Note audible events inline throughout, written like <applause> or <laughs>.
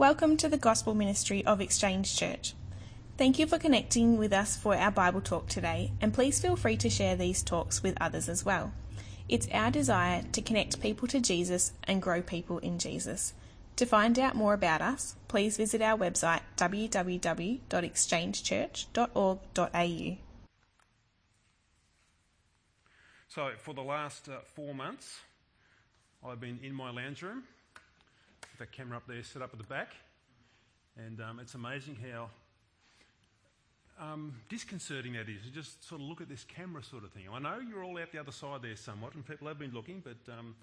Welcome to the Gospel Ministry of Exchange Church. Thank you for connecting with us for our Bible talk today, and please feel free to share these talks with others as well. It's our desire to connect people to Jesus and grow people in Jesus. To find out more about us, please visit our website www.exchangechurch.org.au. So, for the last uh, four months, I've been in my lounge room, that camera up there set up at the back, and um, it's amazing how um, disconcerting that is to just sort of look at this camera sort of thing. I know you're all out the other side there somewhat, and people have been looking, but um,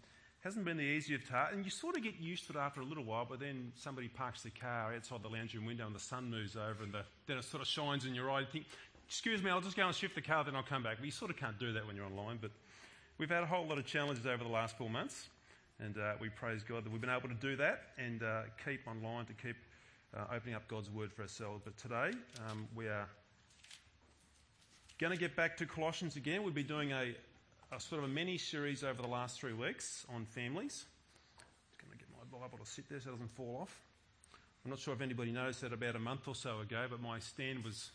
hasn't been the easiest task. And you sort of get used to it after a little while, but then somebody parks the car outside the lounge room window, and the sun moves over, and the, then it sort of shines in your eye. You think, excuse me, I'll just go and shift the car, then I'll come back. But you sort of can't do that when you're online. But we've had a whole lot of challenges over the last four months, and uh, we praise God that we've been able to do that and uh, keep online to keep uh, opening up God's word for ourselves. But today um, we are going to get back to Colossians again. We've been doing a, a sort of a mini series over the last three weeks on families. I'm going to get my Bible to sit there so it doesn't fall off. I'm not sure if anybody noticed that about a month or so ago, but my stand was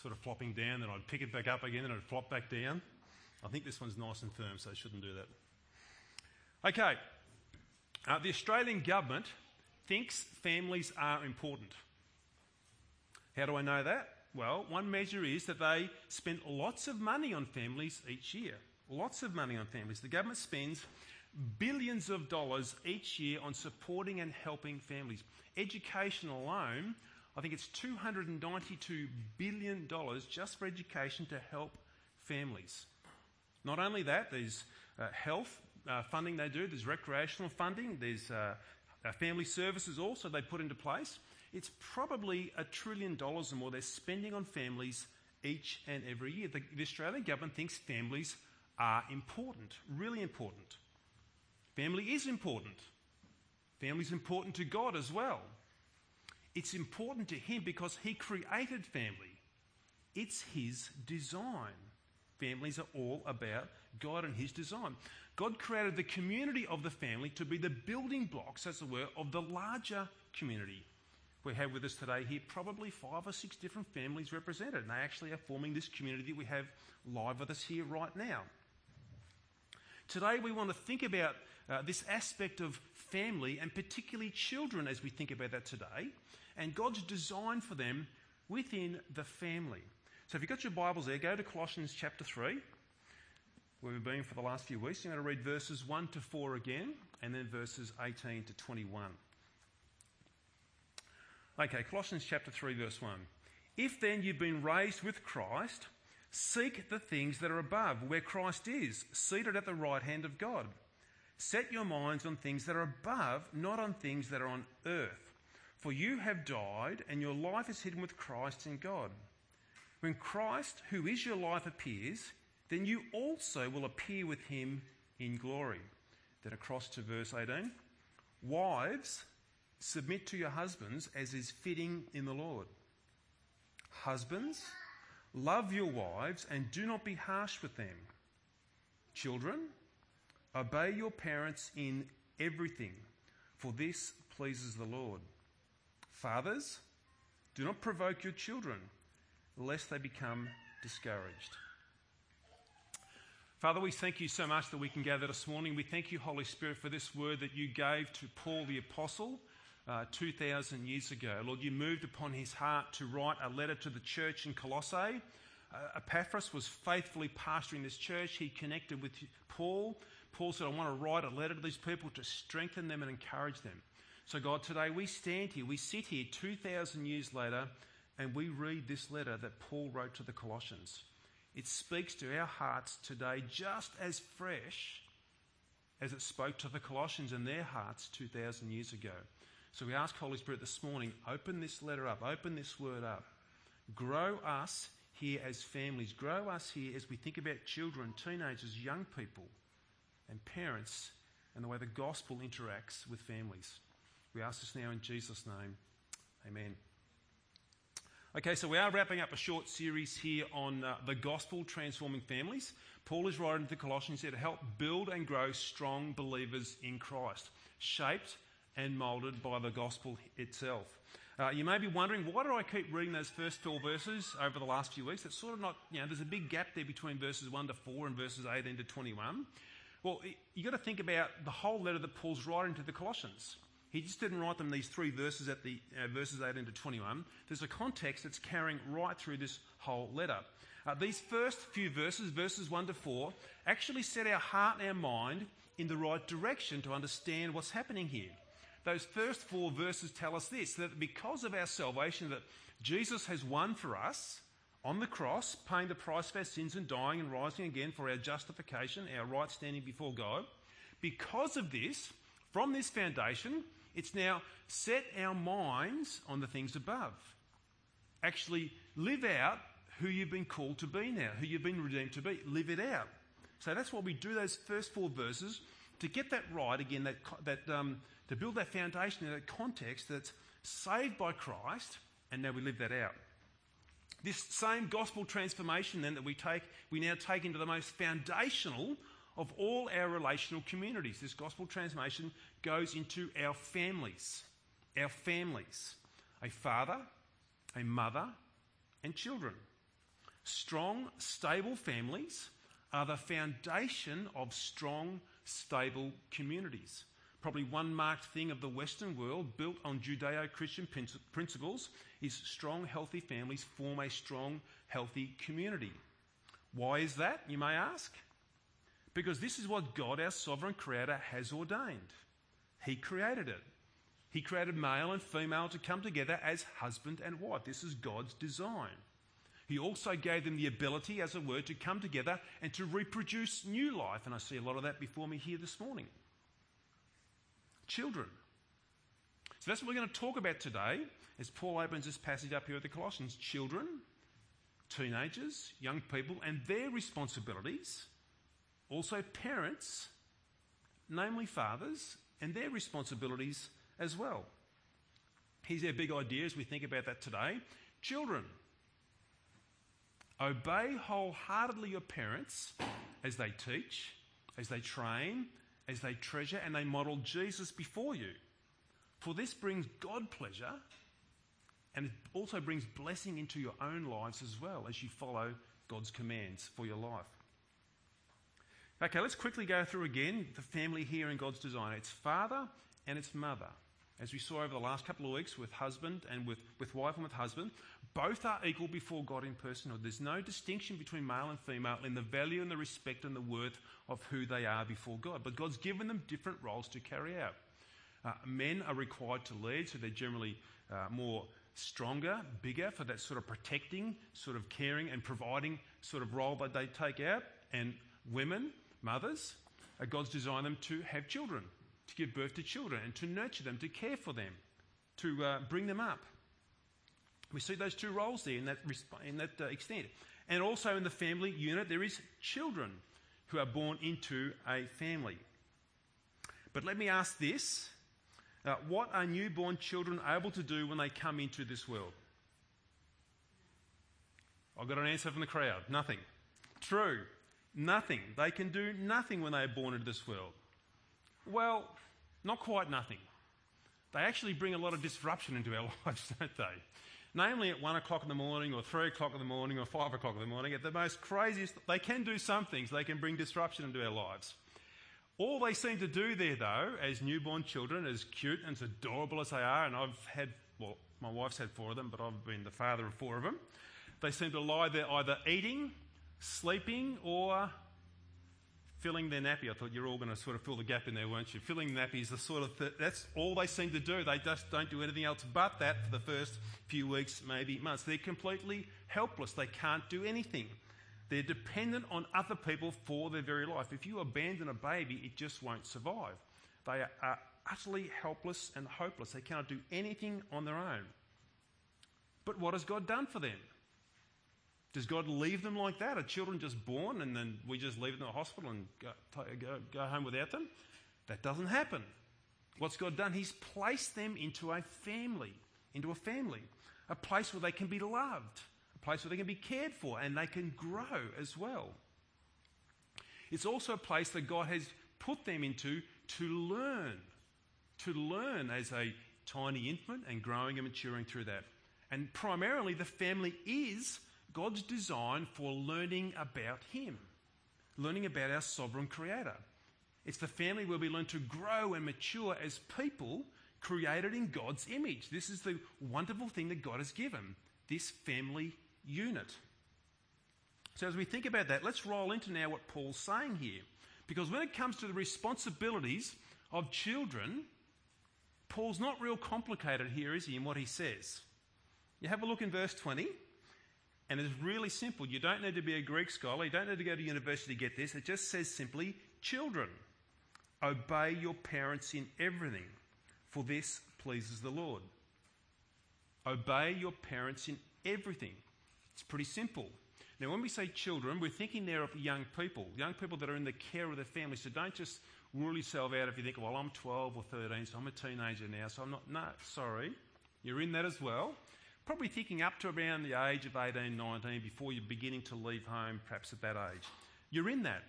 sort of flopping down, then I'd pick it back up again, and it'd flop back down. I think this one's nice and firm, so I shouldn't do that. Okay, uh, the Australian government thinks families are important. How do I know that? Well, one measure is that they spend lots of money on families each year. Lots of money on families. The government spends billions of dollars each year on supporting and helping families. Education alone, I think it's $292 billion just for education to help families. Not only that, there's uh, health uh, funding they do, there's recreational funding, there's uh, uh family services also they put into place. It's probably a trillion dollars or more they're spending on families each and every year. The, the Australian government thinks families are important, really important. Family is important. Family is important to God as well. It's important to Him because He created family, it's His design. Families are all about God and His design. God created the community of the family to be the building blocks, as it were, of the larger community. We have with us today here probably five or six different families represented, and they actually are forming this community that we have live with us here right now. Today, we want to think about uh, this aspect of family and particularly children as we think about that today and God's design for them within the family. So, if you've got your Bibles there, go to Colossians chapter 3, where we've been for the last few weeks. I'm going to read verses 1 to 4 again and then verses 18 to 21. Okay, Colossians chapter 3, verse 1. If then you've been raised with Christ, Seek the things that are above, where Christ is, seated at the right hand of God. Set your minds on things that are above, not on things that are on earth. For you have died, and your life is hidden with Christ in God. When Christ, who is your life, appears, then you also will appear with him in glory. Then across to verse 18. Wives, submit to your husbands as is fitting in the Lord. Husbands, Love your wives and do not be harsh with them. Children, obey your parents in everything, for this pleases the Lord. Fathers, do not provoke your children, lest they become discouraged. Father, we thank you so much that we can gather this morning. We thank you, Holy Spirit, for this word that you gave to Paul the Apostle uh, 2,000 years ago. Lord, you moved upon his heart to write a letter to the church in Colossae. Uh, Epaphras was faithfully pastoring this church. He connected with Paul. Paul said, I want to write a letter to these people to strengthen them and encourage them. So, God, today we stand here, we sit here 2,000 years later, and we read this letter that Paul wrote to the Colossians. It speaks to our hearts today just as fresh as it spoke to the Colossians and their hearts 2,000 years ago. So we ask Holy Spirit this morning, open this letter up, open this word up. Grow us here as families. Grow us here as we think about children, teenagers, young people, and parents, and the way the gospel interacts with families. We ask this now in Jesus' name. Amen. Okay, so we are wrapping up a short series here on uh, the gospel transforming families. Paul is writing to the Colossians here to help build and grow strong believers in Christ, shaped and moulded by the gospel itself. Uh, you may be wondering, why do I keep reading those first four verses over the last few weeks? It's sort of not, you know, there's a big gap there between verses 1 to 4 and verses 18 to 21. Well, you've got to think about the whole letter that Paul's writing to the Colossians. He just didn't write them these three verses at the uh, verses 18 to 21. There's a context that's carrying right through this whole letter. Uh, these first few verses, verses 1 to 4, actually set our heart and our mind in the right direction to understand what's happening here those first four verses tell us this that because of our salvation that Jesus has won for us on the cross, paying the price for our sins and dying and rising again for our justification, our right standing before God, because of this, from this foundation, it's now set our minds on the things above. Actually, live out who you've been called to be now, who you've been redeemed to be. Live it out. So that's what we do those first four verses to get that right again, that, that um, to build that foundation in that context that's saved by Christ, and now we live that out. This same gospel transformation then that we take, we now take into the most foundational of all our relational communities. This gospel transformation goes into our families. Our families. A father, a mother, and children. Strong, stable families are the foundation of strong, stable communities probably one marked thing of the Western world built on Judeo Christian principles is strong, healthy families form a strong, healthy community. Why is that, you may ask? Because this is what God, our sovereign creator, has ordained. He created it. He created male and female to come together as husband and wife. This is God's design. He also gave them the ability, as a word, to come together and to reproduce new life. And I see a lot of that before me here this morning children. So that's what we're going to talk about today as Paul opens this passage up here at the Colossians. Children, teenagers, young people, and their responsibilities. Also, parents, namely fathers, and their responsibilities as well. Here's our big idea as we think about that today. Children, obey wholeheartedly your parents as they teach, as they train, as they treasure and they model Jesus before you. For this brings God pleasure and it also brings blessing into your own lives as well as you follow God's commands for your life. Okay, let's quickly go through again the family here in God's design. It's father and it's mother. As we saw over the last couple of weeks with husband and with, with wife and with husband, both are equal before God in personhood. There's no distinction between male and female in the value and the respect and the worth of who they are before God. But God's given them different roles to carry out. Uh, men are required to lead, so they're generally uh, more stronger, bigger for that sort of protecting, sort of caring and providing sort of role that they take out. And women, mothers, uh, God's designed them to have children, to give birth to children and to nurture them, to care for them, to uh, bring them up. We see those two roles there in that, in that uh, extent. And also in the family unit, there is children who are born into a family. But let me ask this uh, what are newborn children able to do when they come into this world? I've got an answer from the crowd nothing. True, nothing. They can do nothing when they are born into this world. Well, not quite nothing. They actually bring a lot of disruption into our <laughs> lives, don't they? namely at 1 o'clock in the morning or 3 o'clock in the morning or 5 o'clock in the morning, at the most craziest, they can do some things. They can bring disruption into our lives. All they seem to do there, though, as newborn children, as cute and as adorable as they are, and I've had, well, my wife's had four of them, but I've been the father of four of them, they seem to lie there either eating, sleeping, or filling their nappy. I thought you're all going to sort of fill the gap in there, weren't you? Filling nappy is the sort of th- that's all they seem to do. They just don't do anything else but that for the first few weeks, maybe months. They're completely helpless. They can't do anything. They're dependent on other people for their very life. If you abandon a baby, it just won't survive. They are, are utterly helpless and hopeless. They cannot do anything on their own. But what has God done for them? Does God leave them like that? Are children just born and then we just leave them in the hospital and go, go, go home without them? That doesn't happen. What's God done? He's placed them into a family, into a family, a place where they can be loved, a place where they can be cared for and they can grow as well. It's also a place that God has put them into to learn, to learn as a tiny infant and growing and maturing through that. And primarily, the family is God's design for learning about Him, learning about our sovereign Creator. It's the family where we learn to grow and mature as people created in God's image. This is the wonderful thing that God has given this family unit. So, as we think about that, let's roll into now what Paul's saying here. Because when it comes to the responsibilities of children, Paul's not real complicated here, is he, in what he says? You have a look in verse 20, and it's really simple. You don't need to be a Greek scholar, you don't need to go to university to get this. It just says simply, Children, obey your parents in everything, for this pleases the Lord. Obey your parents in everything. It's pretty simple. Now, when we say children, we're thinking there of young people, young people that are in the care of their family. So don't just rule yourself out if you think, well, I'm 12 or 13, so I'm a teenager now, so I'm not. No, sorry. You're in that as well. Probably thinking up to around the age of 18, 19 before you're beginning to leave home, perhaps at that age. You're in that.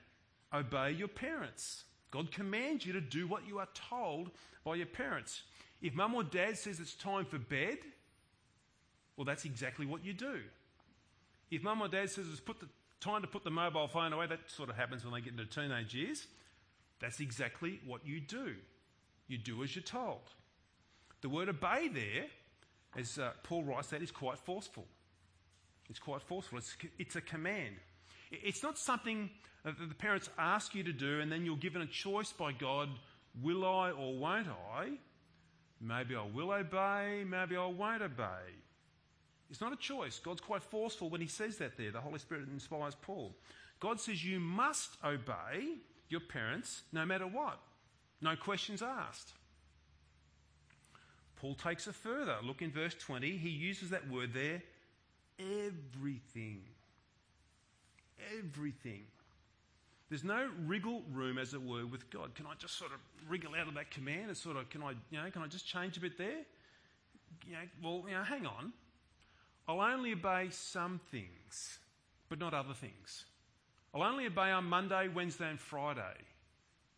Obey your parents. God commands you to do what you are told by your parents. If mum or dad says it's time for bed, well, that's exactly what you do. If mum or dad says it's put the, time to put the mobile phone away, that sort of happens when they get into teenage years. That's exactly what you do. You do as you're told. The word obey there, as uh, Paul writes that, is quite forceful. It's quite forceful. It's, it's a command. It's not something that the parents ask you to do and then you're given a choice by God will I or won't I? Maybe I will obey, maybe I won't obey. It's not a choice. God's quite forceful when he says that there. The Holy Spirit inspires Paul. God says you must obey your parents no matter what. No questions asked. Paul takes it further. Look in verse 20. He uses that word there everything. Everything. There's no wriggle room, as it were, with God. Can I just sort of wriggle out of that command and sort of, can I, you know, can I just change a bit there? You know, well, you know, hang on. I'll only obey some things, but not other things. I'll only obey on Monday, Wednesday, and Friday,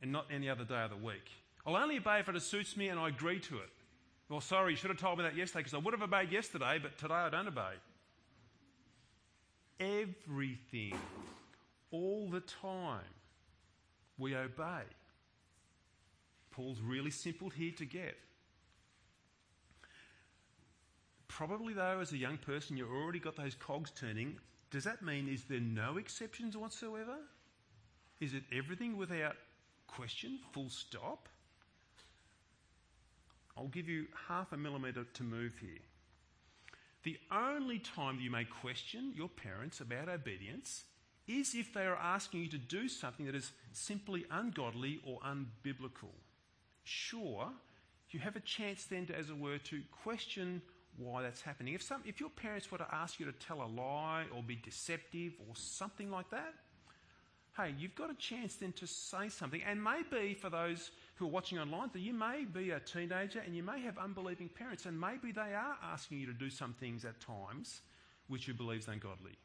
and not any other day of the week. I'll only obey if it suits me and I agree to it. Well, sorry, you should have told me that yesterday because I would have obeyed yesterday, but today I don't obey. Everything, all the time, we obey. Paul's really simple here to get. Probably, though, as a young person, you've already got those cogs turning. Does that mean is there no exceptions whatsoever? Is it everything without question, full stop? I'll give you half a millimetre to move here. The only time you may question your parents about obedience is if they are asking you to do something that is simply ungodly or unbiblical. Sure, you have a chance then, to, as it were, to question why that's happening. If, some, if your parents were to ask you to tell a lie or be deceptive or something like that, hey, you've got a chance then to say something. And maybe for those who are watching online, that you may be a teenager and you may have unbelieving parents, and maybe they are asking you to do some things at times which you believe is ungodly.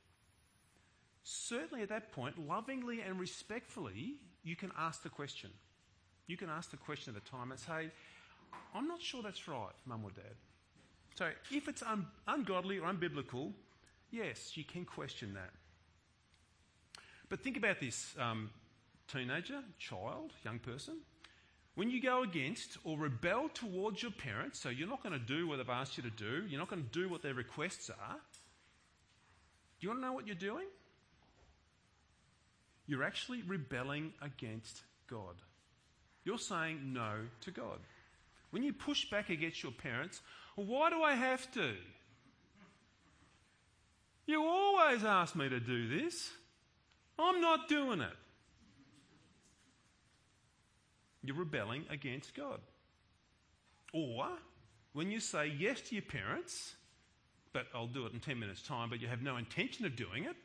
Certainly at that point, lovingly and respectfully, you can ask the question. You can ask the question at the time and say, I'm not sure that's right, mum or dad. So if it's un- ungodly or unbiblical, yes, you can question that. But think about this um, teenager, child, young person. When you go against or rebel towards your parents, so you're not going to do what they've asked you to do, you're not going to do what their requests are, do you want to know what you're doing? You're actually rebelling against God. You're saying no to God. When you push back against your parents, well, why do I have to? You always ask me to do this. I'm not doing it. You're rebelling against God. Or when you say yes to your parents, but I'll do it in 10 minutes' time, but you have no intention of doing it,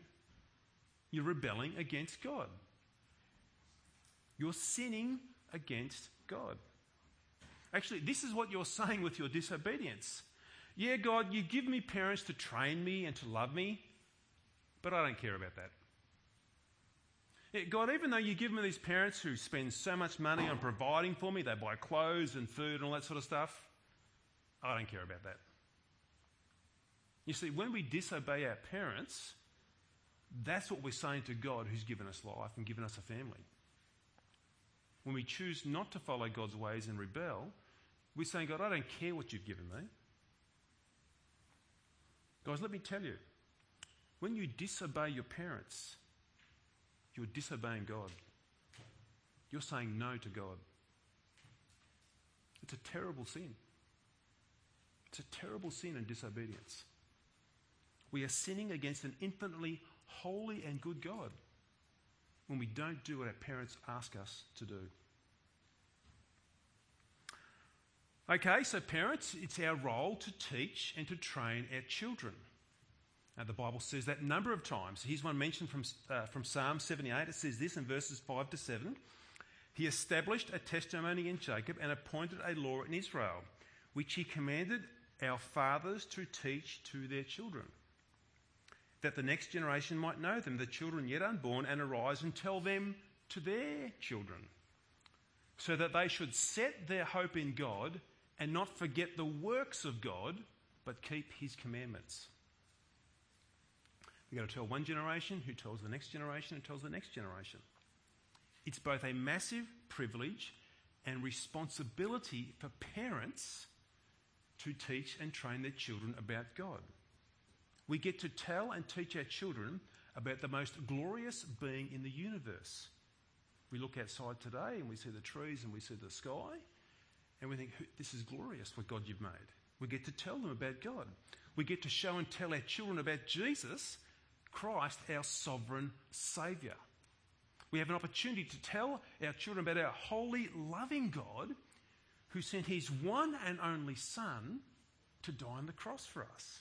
you're rebelling against God. You're sinning against God. Actually, this is what you're <laughs> saying with your disobedience. Yeah, God, you give me parents to train me and to love me, but I don't care about that. God, even though you give me these parents who spend so much money on providing for me, they buy clothes and food and all that sort of stuff, I don't care about that. You see, when we disobey our parents, that's what we're saying to God who's given us life and given us a family. When we choose not to follow God's ways and rebel, we're saying, God, I don't care what you've given me. Guys, let me tell you, when you disobey your parents, you're disobeying God. You're saying no to God. It's a terrible sin. It's a terrible sin and disobedience. We are sinning against an infinitely holy and good God when we don't do what our parents ask us to do. Okay, so parents, it's our role to teach and to train our children. Now, the Bible says that number of times. Here's one mentioned from, uh, from Psalm 78. It says this in verses 5 to 7. He established a testimony in Jacob and appointed a law in Israel, which he commanded our fathers to teach to their children, that the next generation might know them, the children yet unborn, and arise and tell them to their children, so that they should set their hope in God and not forget the works of God, but keep his commandments. We've got to tell one generation who tells the next generation who tells the next generation. It's both a massive privilege and responsibility for parents to teach and train their children about God. We get to tell and teach our children about the most glorious being in the universe. We look outside today and we see the trees and we see the sky and we think, this is glorious what God you've made. We get to tell them about God. We get to show and tell our children about Jesus Christ, our sovereign Saviour. We have an opportunity to tell our children about our holy, loving God who sent his one and only Son to die on the cross for us.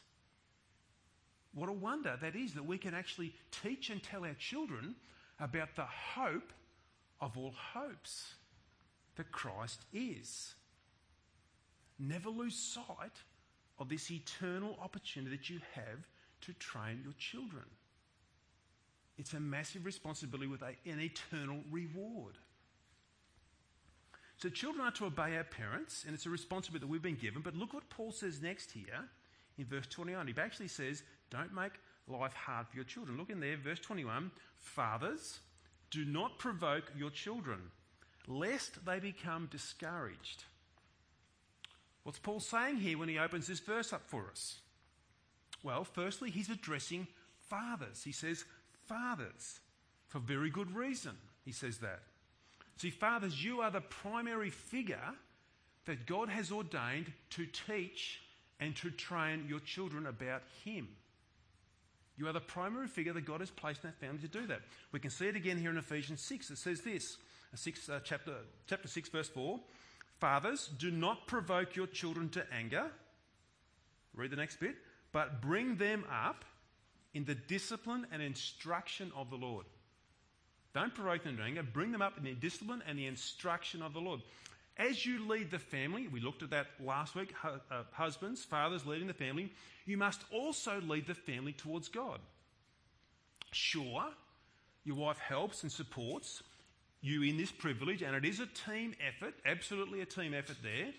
What a wonder that is that we can actually teach and tell our children about the hope of all hopes that Christ is. Never lose sight of this eternal opportunity that you have to train your children. It's a massive responsibility with a, an eternal reward. So, children are to obey our parents, and it's a responsibility that we've been given. But look what Paul says next here in verse 21. He actually says, Don't make life hard for your children. Look in there, verse 21 Fathers, do not provoke your children, lest they become discouraged. What's Paul saying here when he opens this verse up for us? Well, firstly, he's addressing fathers. He says, fathers for very good reason. He says that. See, fathers, you are the primary figure that God has ordained to teach and to train your children about Him. You are the primary figure that God has placed in that family to do that. We can see it again here in Ephesians 6. It says this, six, uh, chapter, chapter 6, verse 4. Fathers, do not provoke your children to anger. Read the next bit. But bring them up in the discipline and instruction of the Lord. Don't provoke them to anger. Bring them up in the discipline and the instruction of the Lord. As you lead the family, we looked at that last week, uh, husbands, fathers leading the family, you must also lead the family towards God. Sure, your wife helps and supports you in this privilege, and it is a team effort, absolutely a team effort there.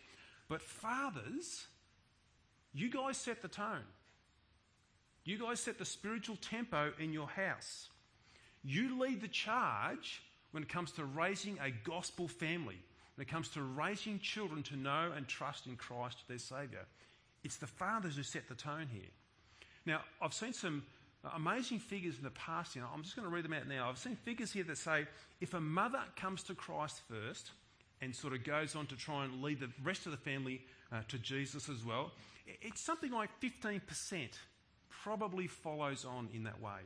But fathers, you guys set the tone. You guys set the spiritual tempo in your house. You lead the charge when it comes to raising a gospel family, when it comes to raising children to know and trust in Christ, their Saviour. It's the fathers who set the tone here. Now, I've seen some amazing figures in the past. You know, I'm just going to read them out now. I've seen figures here that say if a mother comes to Christ first and sort of goes on to try and lead the rest of the family uh, to Jesus as well, it's something like 15% probably follows on in that way.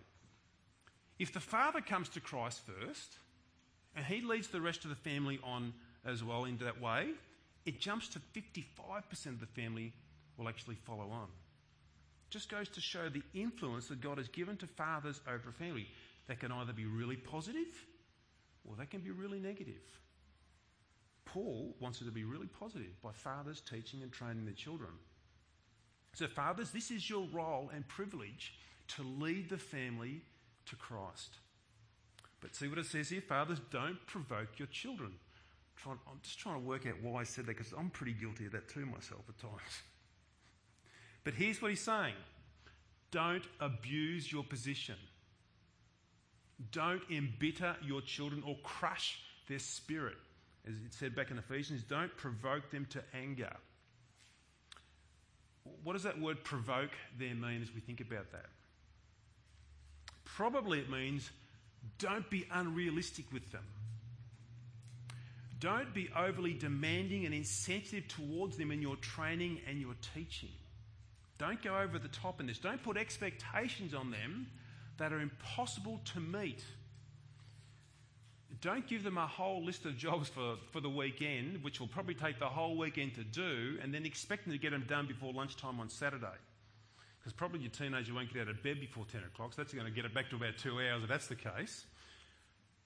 If the father comes to Christ first and he leads the rest of the family on as well into that way, it jumps to 55% of the family will actually follow on. Just goes to show the influence that God has given to fathers over a family. That can either be really positive or that can be really negative. Paul wants it to be really positive by fathers teaching and training their children. So, fathers, this is your role and privilege to lead the family to Christ. But see what it says here? Fathers, don't provoke your children. I'm just trying to work out why I said that because I'm pretty guilty of that too myself at times. <laughs> But here's what he's saying don't abuse your position. Don't embitter your children or crush their spirit. As it said back in Ephesians, don't provoke them to anger. What does that word provoke there mean as we think about that? Probably it means don't be unrealistic with them. Don't be overly demanding and insensitive towards them in your training and your teaching. Don't go over the top in this. Don't put expectations on them that are impossible to meet. Don't give them a whole list of jobs for, for the weekend, which will probably take the whole weekend to do, and then expect them to get them done before lunchtime on Saturday. Because probably your teenager won't get out of bed before 10 o'clock, so that's going to get it back to about two hours if that's the case.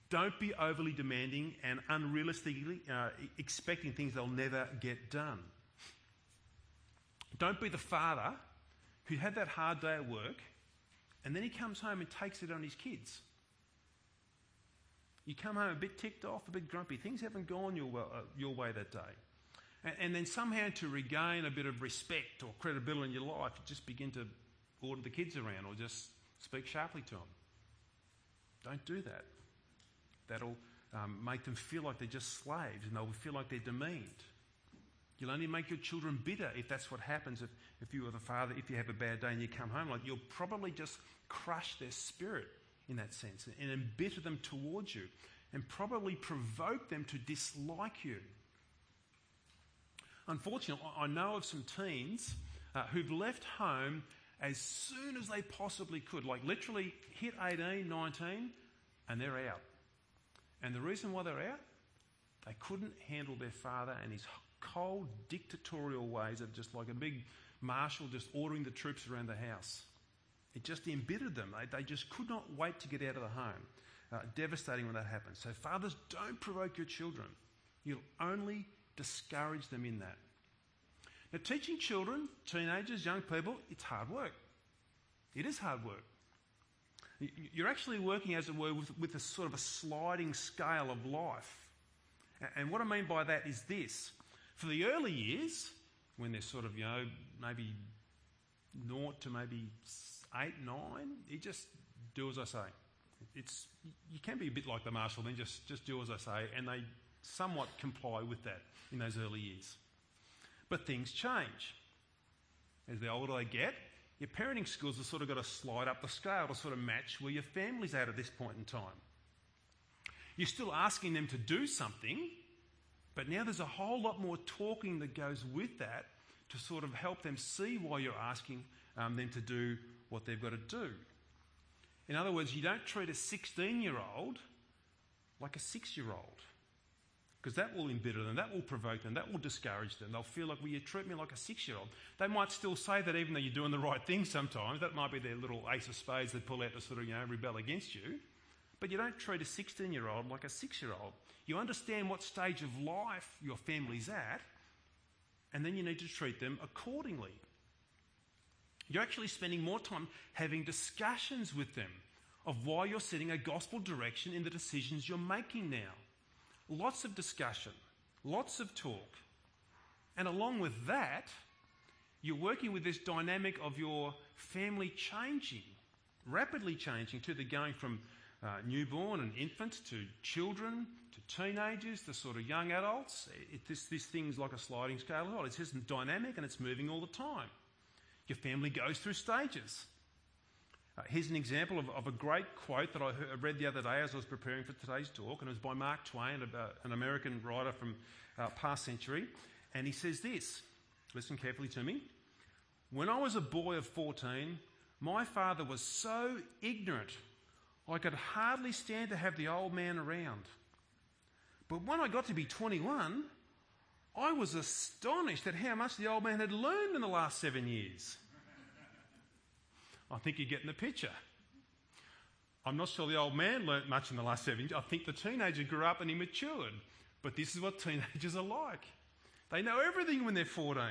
Don't be overly demanding and unrealistically uh, expecting things they'll never get done. Don't be the father who had that hard day at work and then he comes home and takes it on his kids. You come home a bit ticked off, a bit grumpy. Things haven't gone your, uh, your way that day. And, and, then somehow to regain a bit of respect or credibility in your life, you just begin to order the kids around or just speak sharply to them. Don't do that. That'll um, make them feel like they're just slaves and they'll feel like they're demeaned. You'll only make your children bitter if that's what happens. If, if you are the father, if you have a bad day and you come home, like you'll probably just crush their spirit in that sense and embitter them towards you and probably provoke them to dislike you. Unfortunately, I know of some teens uh, who've left home as soon as they possibly could, like literally hit 18, 19, and they're out. And the reason why they're out, they couldn't handle their father and his cold dictatorial ways of just like a big marshal just ordering the troops around the house. It just embittered them. They, they just could not wait to get out of the home. Uh, devastating when that happens. So, fathers, don't provoke your children. You'll only discourage them in that. Now, teaching children, teenagers, young people, it's hard work. It is hard work. You're actually working, as it were, with, with a sort of a sliding scale of life. And what I mean by that is this for the early years, when they're sort of, you know, maybe naught to maybe eight, nine, you just do as I say. It's, you can be a bit like the marshal, then just, just do as I say, and they somewhat comply with that in those early years. But things change. As the older they get, your parenting skills have sort of got to slide up the scale to sort of match where your family's at at this point in time. You're still asking them to do something, but now there's a whole lot more talking that goes with that to sort of help them see why you're asking um, them to do what they've got to do. In other words, you don't treat a 16 year old like a six year old. Because that will embitter them, that will provoke them, that will discourage them. They'll feel like, well, you treat me like a six year old. They might still say that even though you're doing the right thing sometimes. That might be their little ace of spades they pull out to sort of, you know, rebel against you. But you don't treat a 16 year old like a six year old. You understand what stage of life your family's at, and then you need to treat them accordingly. You're actually spending more time having discussions with them of why you're setting a gospel direction in the decisions you're making now. Lots of discussion, lots of talk. And along with that, you're working with this dynamic of your family changing, rapidly changing to the going from uh, newborn and infants to children to teenagers to sort of young adults. It, this, this thing's like a sliding scale. It's just dynamic and it's moving all the time. Your family goes through stages. Uh, here's an example of, of, a great quote that I heard, read the other day as I was preparing for today's talk, and it was by Mark Twain, an American writer from uh, past century. And he says this listen carefully to me. When I was a boy of 14, my father was so ignorant I could hardly stand to have the old man around. But when I got to be 21, I was astonished at how much the old man had learned in the last seven years. I think you're getting the picture. I'm not sure the old man learnt much in the last seven years. I think the teenager grew up and he matured. But this is what teenagers are like. They know everything when they're 14.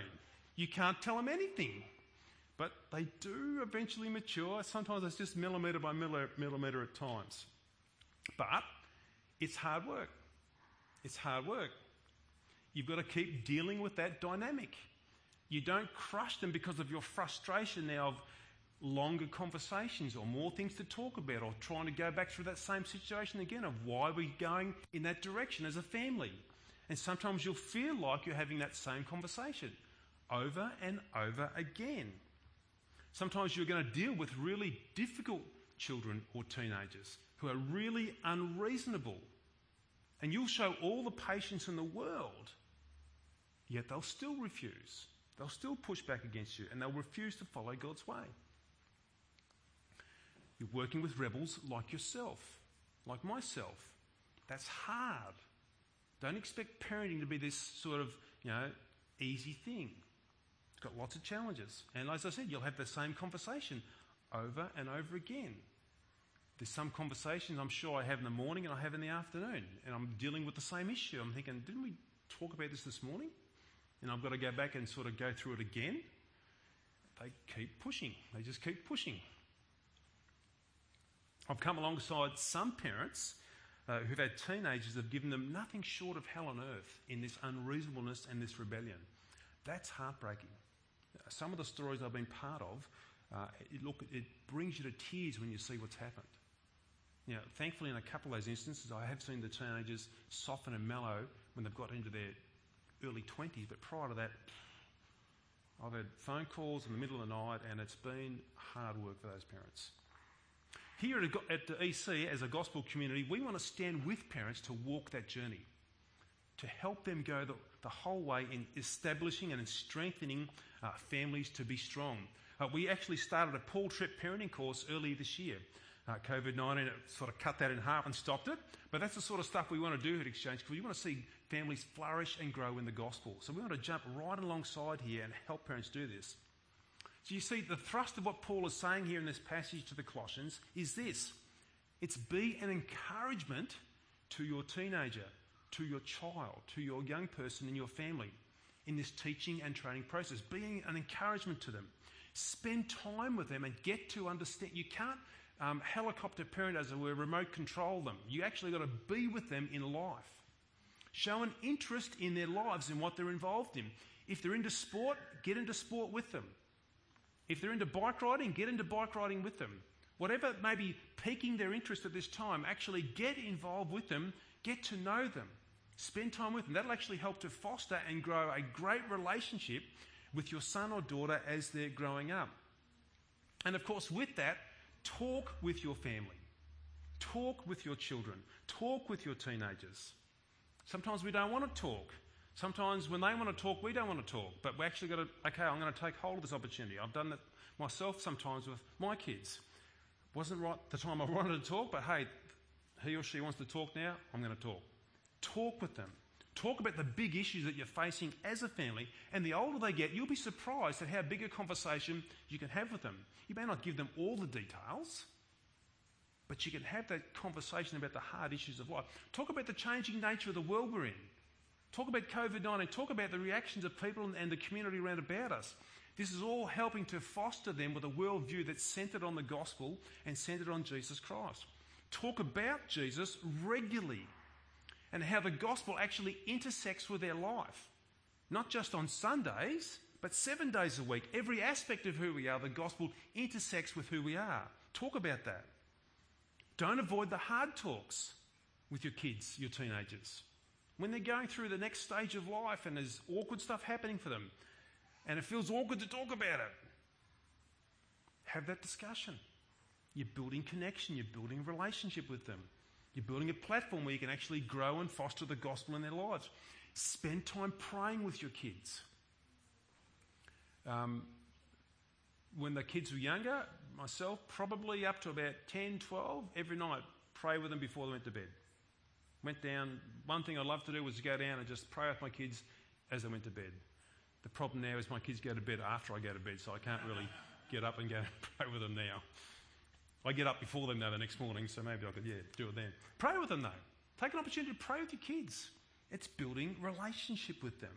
You can't tell them anything. But they do eventually mature. Sometimes it's just millimetre by millimetre at times. But it's hard work. It's hard work. You've got to keep dealing with that dynamic. You don't crush them because of your frustration now of longer conversations or more things to talk about or trying to go back through that same situation again of why we're going in that direction as a family. And sometimes you'll feel like you're having that same conversation over and over again. Sometimes you're going to deal with really difficult children or teenagers who are really unreasonable. And you'll show all the patience in the world, yet they'll still refuse. They'll still push back against you and they'll refuse to follow God's way. You're working with rebels like yourself, like myself. That's hard. Don't expect parenting to be this sort of, you know, easy thing. It's got lots of challenges. And as I said, you'll have the same conversation over and over again. There's some conversations I'm sure I have in the morning and I have in the afternoon, and I'm dealing with the same issue. I'm thinking, didn't we talk about this this morning? And I've got to go back and sort of go through it again. They keep pushing, they just keep pushing. I've come alongside some parents uh, who've had teenagers that have given them nothing short of hell on earth in this unreasonableness and this rebellion. That's heartbreaking. Some of the stories I've been part of, uh, it, look, it brings you to tears when you see what's happened. Know, thankfully, in a couple of those instances, I have seen the teenagers soften and mellow when they've got into their early 20s, but prior to that, I've had phone calls in the middle of the night, and it's been hard work for those parents. Here at the EC, as a gospel community, we want to stand with parents to walk that journey, to help them go the, the whole way in establishing and in strengthening uh, families to be strong. Uh, we actually started a Paul Tripp parenting course earlier this year. Uh, COVID 19 sort of cut that in half and stopped it. But that's the sort of stuff we want to do at Exchange because we want to see families flourish and grow in the gospel. So we want to jump right alongside here and help parents do this. So you see, the thrust of what Paul is saying here in this passage to the Colossians is this it's be an encouragement to your teenager, to your child, to your young person in your family in this teaching and training process. Being an encouragement to them. Spend time with them and get to understand. You can't um, helicopter parent, as it were, remote control them. You actually got to be with them in life. Show an interest in their lives and what they're involved in. If they're into sport, get into sport with them. If they're into bike riding, get into bike riding with them. Whatever may be piquing their interest at this time, actually get involved with them, get to know them, spend time with them. That'll actually help to foster and grow a great relationship with your son or daughter as they're growing up. And of course, with that, talk with your family, talk with your children, talk with your teenagers. Sometimes we don't want to talk. Sometimes when they want to talk, we don't want to talk. But we actually got to, okay, I'm going to take hold of this opportunity. I've done that myself sometimes with my kids. Wasn't right the time I <laughs> wanted to talk, but hey, he or she wants to talk now, I'm going to talk. Talk with them. Talk about the big issues that you're facing as a family, and the older they get, you'll be surprised at how big a conversation you can have with them. You may not give them all the details, but you can have that conversation about the hard issues of life. Talk about the changing nature of the world we're in. Talk about COVID 19. Talk about the reactions of people and the community around about us. This is all helping to foster them with a worldview that's centered on the gospel and centered on Jesus Christ. Talk about Jesus regularly and how the gospel actually intersects with their life. Not just on Sundays, but seven days a week. Every aspect of who we are, the gospel intersects with who we are. Talk about that. Don't avoid the hard talks with your kids, your teenagers. When they're going through the next stage of life and there's awkward stuff happening for them, and it feels awkward to talk about it, have that discussion. You're building connection, you're building relationship with them. You're building a platform where you can actually grow and foster the gospel in their lives. Spend time praying with your kids. Um, when the kids were younger, myself, probably up to about 10, 12, every night, pray with them before they went to bed. Went down, one thing I love to do was to go down and just pray with my kids as they went to bed. The problem now is my kids go to bed after I go to bed, so I can't really get up and go <laughs> and pray with them now. I get up before them though the next morning, so maybe I could, yeah, do it then. Pray with them though. Take an opportunity to pray with your kids. It's building relationship with them.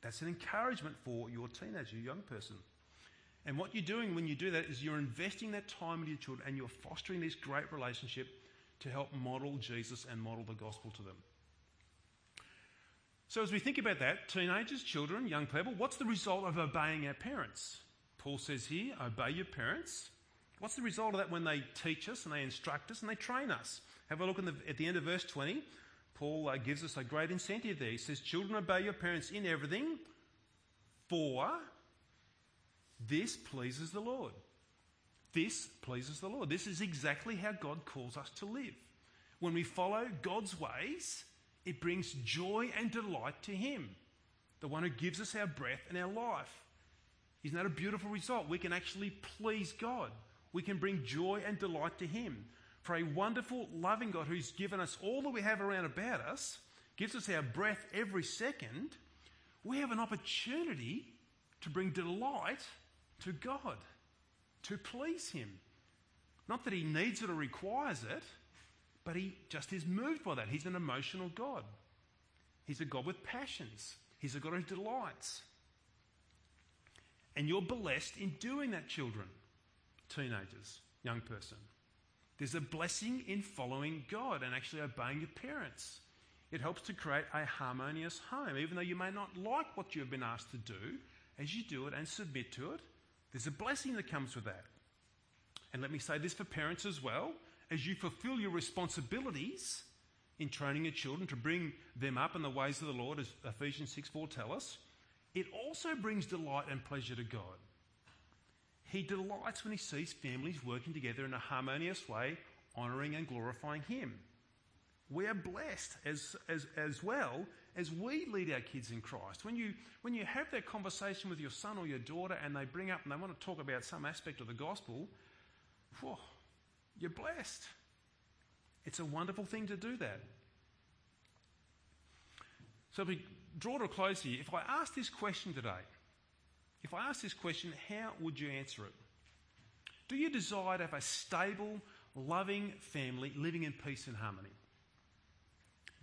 That's an encouragement for your teenager, your young person. And what you're doing when you do that is you're investing that time with your children and you're fostering this great relationship to help model Jesus and model the gospel to them. So, as we think about that, teenagers, children, young people, what's the result of obeying our parents? Paul says here, obey your parents. What's the result of that when they teach us and they instruct us and they train us? Have a look the, at the end of verse 20. Paul uh, gives us a great incentive there. He says, Children, obey your parents in everything, for this pleases the Lord. This pleases the Lord. This is exactly how God calls us to live. When we follow God's ways, it brings joy and delight to Him, the one who gives us our breath and our life. Isn't that a beautiful result? We can actually please God. We can bring joy and delight to Him. For a wonderful, loving God who's given us all that we have around about us, gives us our breath every second, we have an opportunity to bring delight to God, to please Him. Not that He needs it or requires it, but He just is moved by that. He's an emotional God. He's a God with passions. He's a God who delights. And you're blessed in doing that, children, teenagers, young person. There's a blessing in following God and actually obeying your parents. It helps to create a harmonious home. Even though you may not like what you have been asked to do, as you do it and submit to it, there's a blessing that comes with that. And let me say this for parents as well. As you fulfill your responsibilities in training your children to bring them up in the ways of the Lord, as Ephesians 6 4 tell us, it also brings delight and pleasure to God. He delights when he sees families working together in a harmonious way, honouring and glorifying him. We are blessed as, as, as well as we lead our kids in Christ. When you, when you have that conversation with your son or your daughter and they bring up and they want to talk about some aspect of the gospel, whew, you're blessed. It's a wonderful thing to do that. So, if we draw to a close here, if I ask this question today, if I ask this question, how would you answer it? Do you desire to have a stable, loving family living in peace and harmony?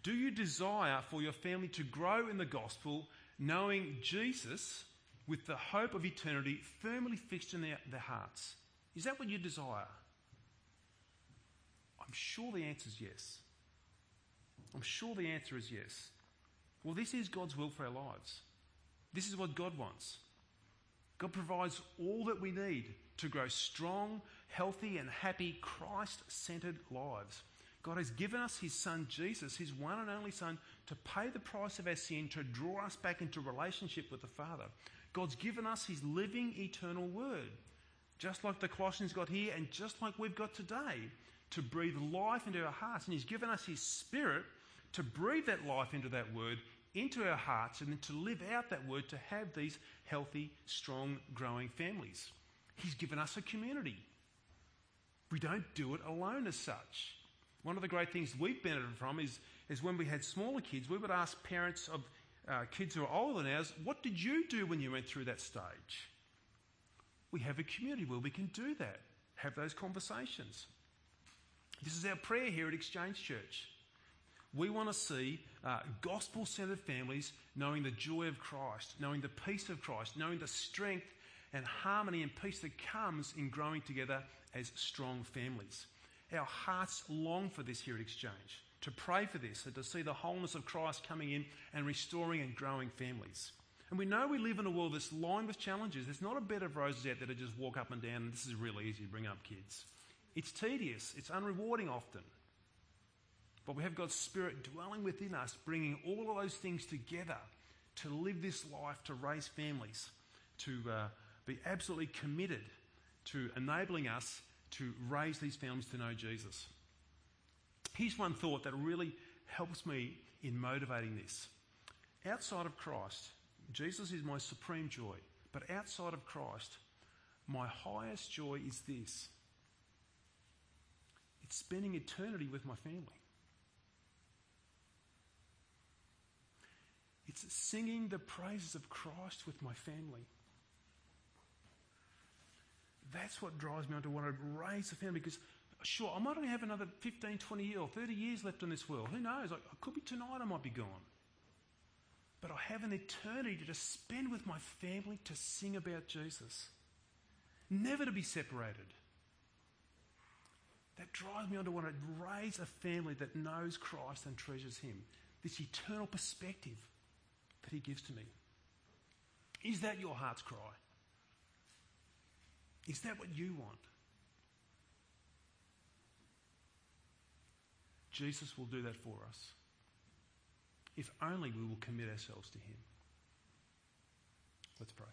Do you desire for your family to grow in the gospel, knowing Jesus with the hope of eternity firmly fixed in their, their hearts? Is that what you desire? I'm sure the answer is yes. I'm sure the answer is yes. Well, this is God's will for our lives. This is what God wants. God provides all that we need to grow strong, healthy, and happy, Christ centered lives. God has given us His Son Jesus, His one and only Son, to pay the price of our sin, to draw us back into relationship with the Father. God's given us His living, eternal Word, just like the Colossians got here and just like we've got today, to breathe life into our hearts. And He's given us His Spirit to breathe that life into that Word, into our hearts, and then to live out that Word to have these healthy, strong, growing families. He's given us a community. We don't do it alone as such. One of the great things we've benefited from is, is when we had smaller kids, we would ask parents of uh, kids who are older than ours, what did you do when you went through that stage? We have a community where we can do that, have those conversations. This is our prayer here at Exchange Church. We want to see uh, gospel centered families knowing the joy of Christ, knowing the peace of Christ, knowing the strength and harmony and peace that comes in growing together as strong families. Our hearts long for this here at Exchange, to pray for this and to see the wholeness of Christ coming in and restoring and growing families. And we know we live in a world that's lined with challenges. There's not a bed of roses out there to just walk up and down and this is really easy to bring up kids. It's tedious, it's unrewarding often. But we have God's Spirit dwelling within us, bringing all of those things together to live this life, to raise families, to uh, be absolutely committed to enabling us to raise these families to know Jesus. Here's one thought that really helps me in motivating this. Outside of Christ, Jesus is my supreme joy, but outside of Christ, my highest joy is this it's spending eternity with my family. It's singing the praises of Christ with my family. That's what drives me on to want to raise a family because, sure, I might only have another 15, 20 years or 30 years left in this world. Who knows? Like, it could be tonight I might be gone. But I have an eternity to spend with my family to sing about Jesus. Never to be separated. that drives me on to want to raise a family that knows Christ and treasures Him. This eternal perspective that He gives to me. Is that your heart's cry? Is that what you want? Jesus will do that for us. If only we will commit ourselves to Him. Let's pray.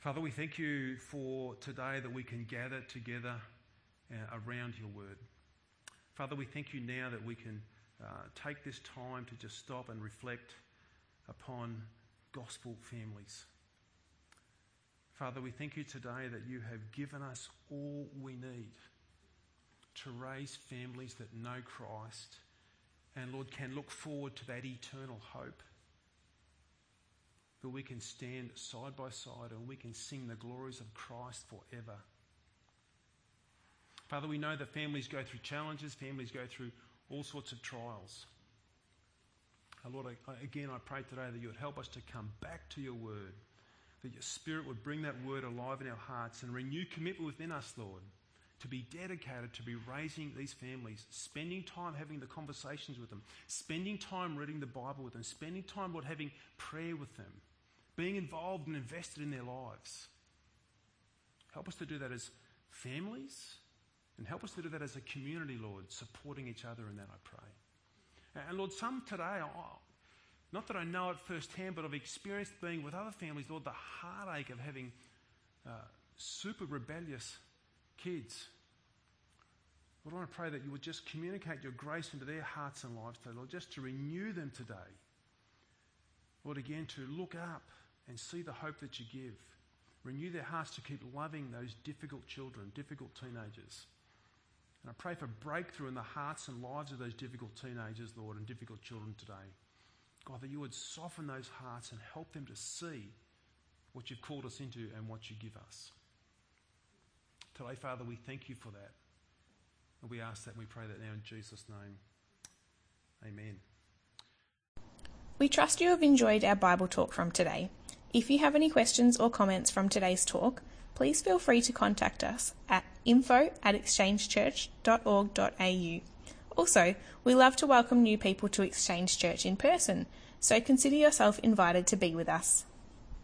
Father, we thank you for today that we can gather together uh, around your word. Father, we thank you now that we can uh, take this time to just stop and reflect upon gospel families. Father, we thank you today that you have given us all we need to raise families that know Christ and, Lord, can look forward to that eternal hope. That we can stand side by side and we can sing the glories of Christ forever. Father, we know that families go through challenges, families go through all sorts of trials. Lord, I, again, I pray today that you would help us to come back to your word, that your spirit would bring that word alive in our hearts and renew commitment within us, Lord, to be dedicated to be raising these families, spending time having the conversations with them, spending time reading the Bible with them, spending time, Lord, having prayer with them, being involved and invested in their lives. Help us to do that as families and help us to do that as a community, Lord, supporting each other in that, I pray. And Lord, some today, not that I know it firsthand, but I've experienced being with other families, Lord, the heartache of having uh, super rebellious kids. Lord, I want to pray that you would just communicate your grace into their hearts and lives today, Lord, just to renew them today. Lord, again, to look up and see the hope that you give. Renew their hearts to keep loving those difficult children, difficult teenagers. And I pray for breakthrough in the hearts and lives of those difficult teenagers, Lord, and difficult children today. God, that you would soften those hearts and help them to see what you've called us into and what you give us. Today, Father, we thank you for that. And we ask that and we pray that now in Jesus' name. Amen. We trust you have enjoyed our Bible talk from today. If you have any questions or comments from today's talk, please feel free to contact us at info at exchangechurch.org.au. Also, we love to welcome new people to Exchange Church in person, so consider yourself invited to be with us.